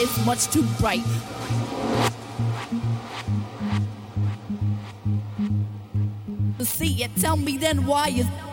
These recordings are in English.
is much too bright. See it, tell me then why is.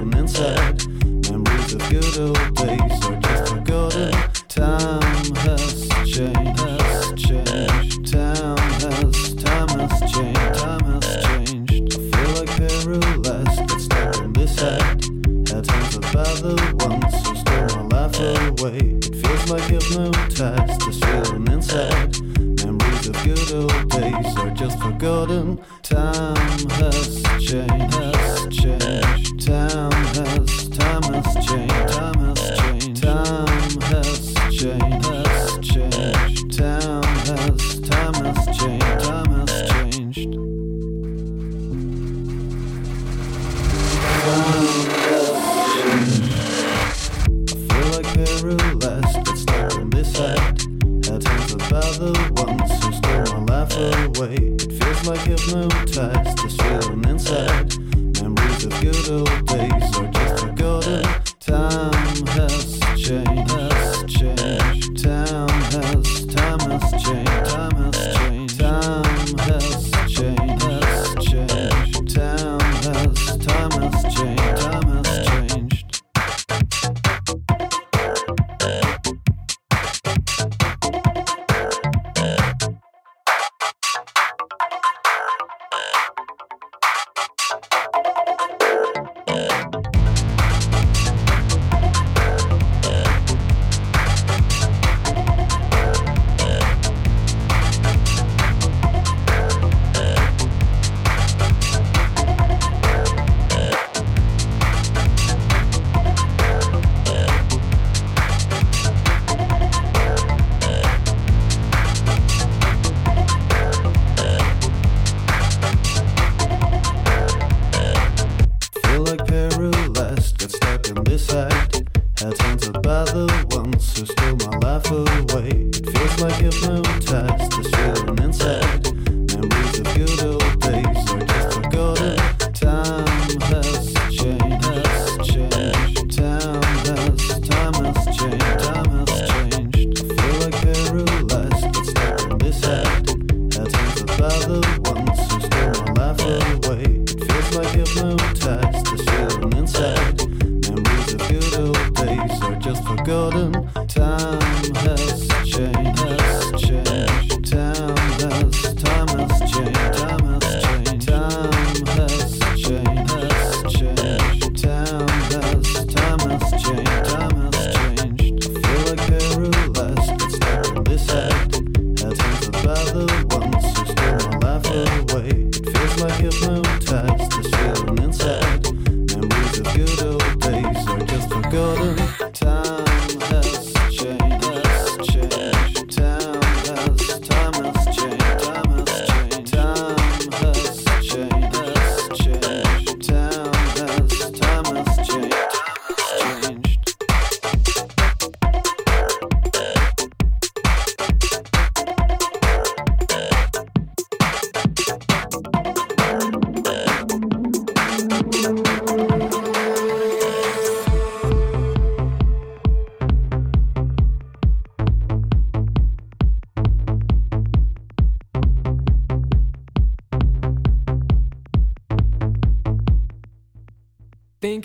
and said, Memories of good old days are just forgotten.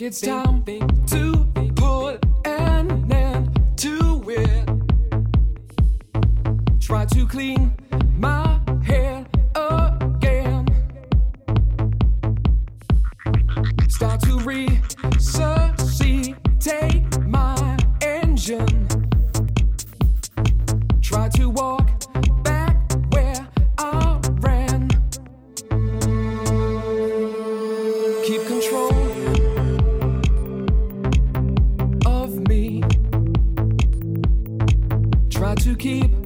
It's time to keep